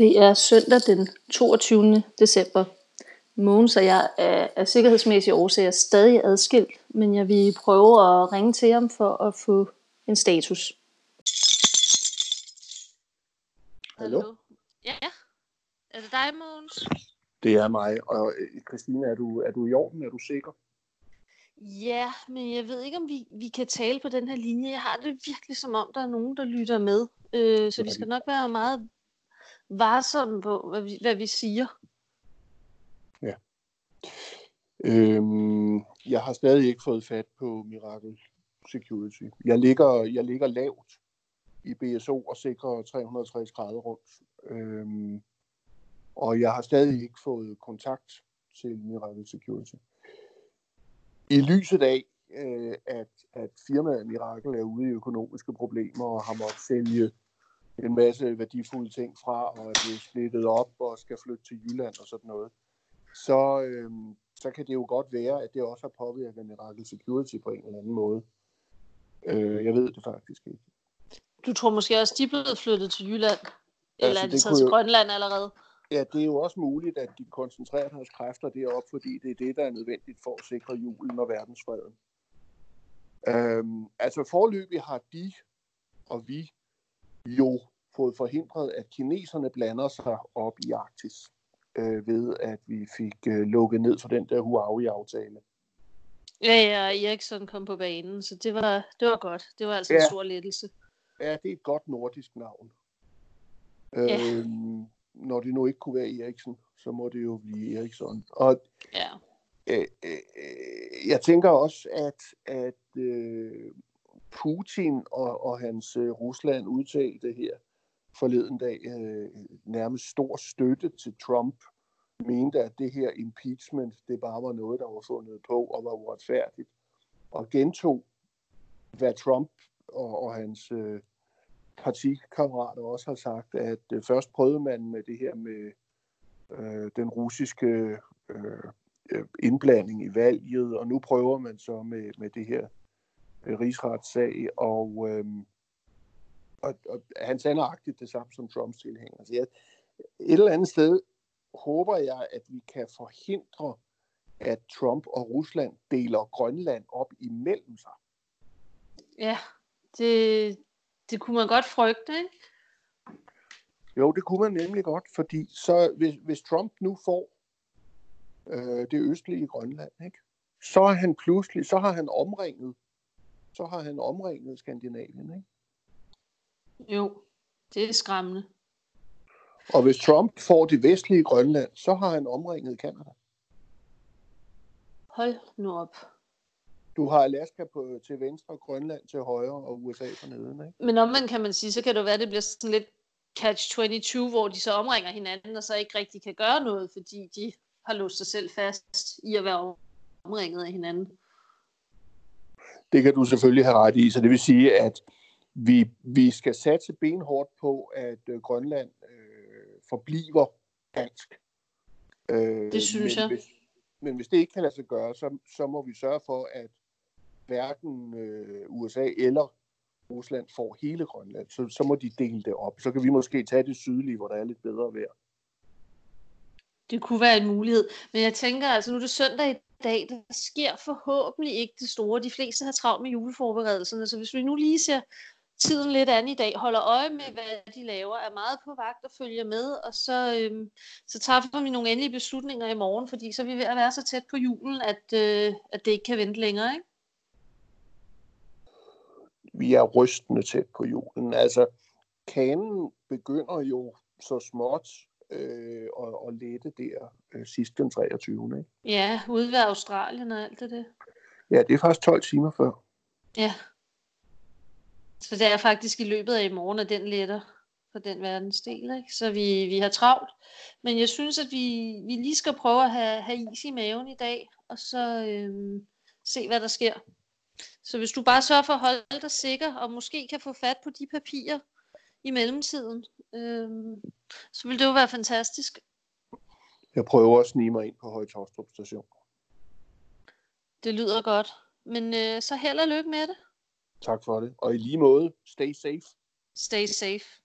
Det er søndag den 22. december. Mogens og jeg er af sikkerhedsmæssige årsager stadig adskilt, men jeg vil prøve at ringe til ham for at få en status. Hallo? Ja, er det dig, Mogens? Det er mig. Og øh, Christine, er du, er du i orden? Er du sikker? Ja, men jeg ved ikke, om vi, vi kan tale på den her linje. Jeg har det virkelig som om, der er nogen, der lytter med. Øh, så vi skal nok være meget varsomme på, hvad vi, hvad vi siger. Ja. Øhm, jeg har stadig ikke fået fat på Miracle Security. Jeg ligger, jeg ligger lavt i BSO og sikrer 360 grader rundt. Øhm, og jeg har stadig ikke fået kontakt til Miracle Security. I lyset af, øh, at, at firmaet Miracle er ude i økonomiske problemer og har måttet sælge en masse værdifulde ting fra og er blevet splittet op og skal flytte til Jylland og sådan noget, så, øh, så kan det jo godt være, at det også har påvirket Miracle Security på en eller anden måde. Øh, jeg ved det faktisk ikke. Du tror måske også, de er blevet flyttet til Jylland? Eller Altså, er de det taget til jo- Grønland allerede? Ja, det er jo også muligt, at de koncentrerer deres kræfter derop, fordi det er det, der er nødvendigt for at sikre julen og verdensfreden. Øhm, altså forløbig har de og vi jo fået forhindret, at kineserne blander sig op i Arktis, øh, ved at vi fik øh, lukket ned for den der Huawei-aftale. Ja, ja, Eriksson kom på banen, så det var, det var godt. Det var altså en Ja. stor lettelse. Ja, det er et godt nordisk navn. Ja. Øhm, når det nu ikke kunne være Eriksen, så må det jo blive Eriksson. Og Ja. øh, øh, jeg tænker også, at, at øh, Putin og, og hans øh, Rusland udtalte her forleden dag øh, nærmest stor støtte til Trump, mente, at det her impeachment, det bare var noget, der var fundet på og var uretfærdigt. Og gentog, hvad Trump og, og hans øh, partikammerater også har sagt, at øh, først prøvede man med det her med øh, den russiske øh, øh indblanding i valget, og nu prøver man så med, med det her øh, rigsretssag, og, øh, og, og han sagde nøjagtigt det samme som Trumps tilhænger. Så jeg, et eller andet sted håber jeg, at vi kan forhindre, at Trump og Rusland deler Grønland op imellem sig. Ja, det, det kunne man godt frygte, ikke? Jo, det kunne man nemlig godt, fordi så, hvis, hvis Trump nu får øh, det østlige Grønland, ikke? så er han pludselig, så har han omringet, så har han omringet Skandinavien, ikke? Jo, det er skræmmende. Og hvis Trump får det vestlige Grønland, så har han omringet Kanada. Hold nu op. Du har Alaska på, til venstre, Grønland til højre og USA for neden, ikke? Men omvendt kan man sige, så kan det være, at det bliver sådan lidt catch-22, hvor de så omringer hinanden, og så ikke rigtig kan gøre noget, fordi de har låst sig selv fast i at være omringet af hinanden. Det kan du selvfølgelig have ret i, så det vil sige, at vi, vi skal satse benhårdt på, at øh, Grønland øh, forbliver dansk. Øh, Det synes men jeg. Hvis, men hvis det ikke kan lade sig gøre, så, så må vi sørge for, at hverken øh, USA eller Rusland får hele Grønland. Så, så må de dele det op. Så kan vi måske tage det sydlige, hvor der er lidt bedre vejr. Det kunne være en mulighed. Men jeg tænker, altså nu er det søndag i dag, der sker forhåbentlig ikke det store. De fleste har travlt med juleforberedelserne, så hvis vi nu lige ser tiden lidt an i dag, holder øje med, hvad de laver, er meget på vagt og følger med, og så, øhm, så træffer vi nogle endelige beslutninger i morgen, fordi så er vi ved at være så tæt på julen, at, øh, at det ikke kan vente længere, ikke? vi er rystende tæt på julen. Altså, kanen begynder jo så småt øh, at, at lette der øh, sidst den 23. Ikke? Ja, ude ved Australien og alt det der. Ja, det er faktisk 12 timer før. Ja. Så det er faktisk i løbet af i morgen, at den letter for den verdensdel, ikke? Så vi, vi har travlt. Men jeg synes, at vi, vi lige skal prøve at have, have is i maven i dag, og så øhm, se, hvad der sker. Så hvis du bare sørger for at holde dig sikker, og måske kan få fat på de papirer i mellemtiden, øhm, så vil det jo være fantastisk. Jeg prøver at snige mig ind på Højtostrup station. Det lyder godt. Men øh, så held og lykke med det. Tak for det. Og i lige måde, stay safe. Stay safe.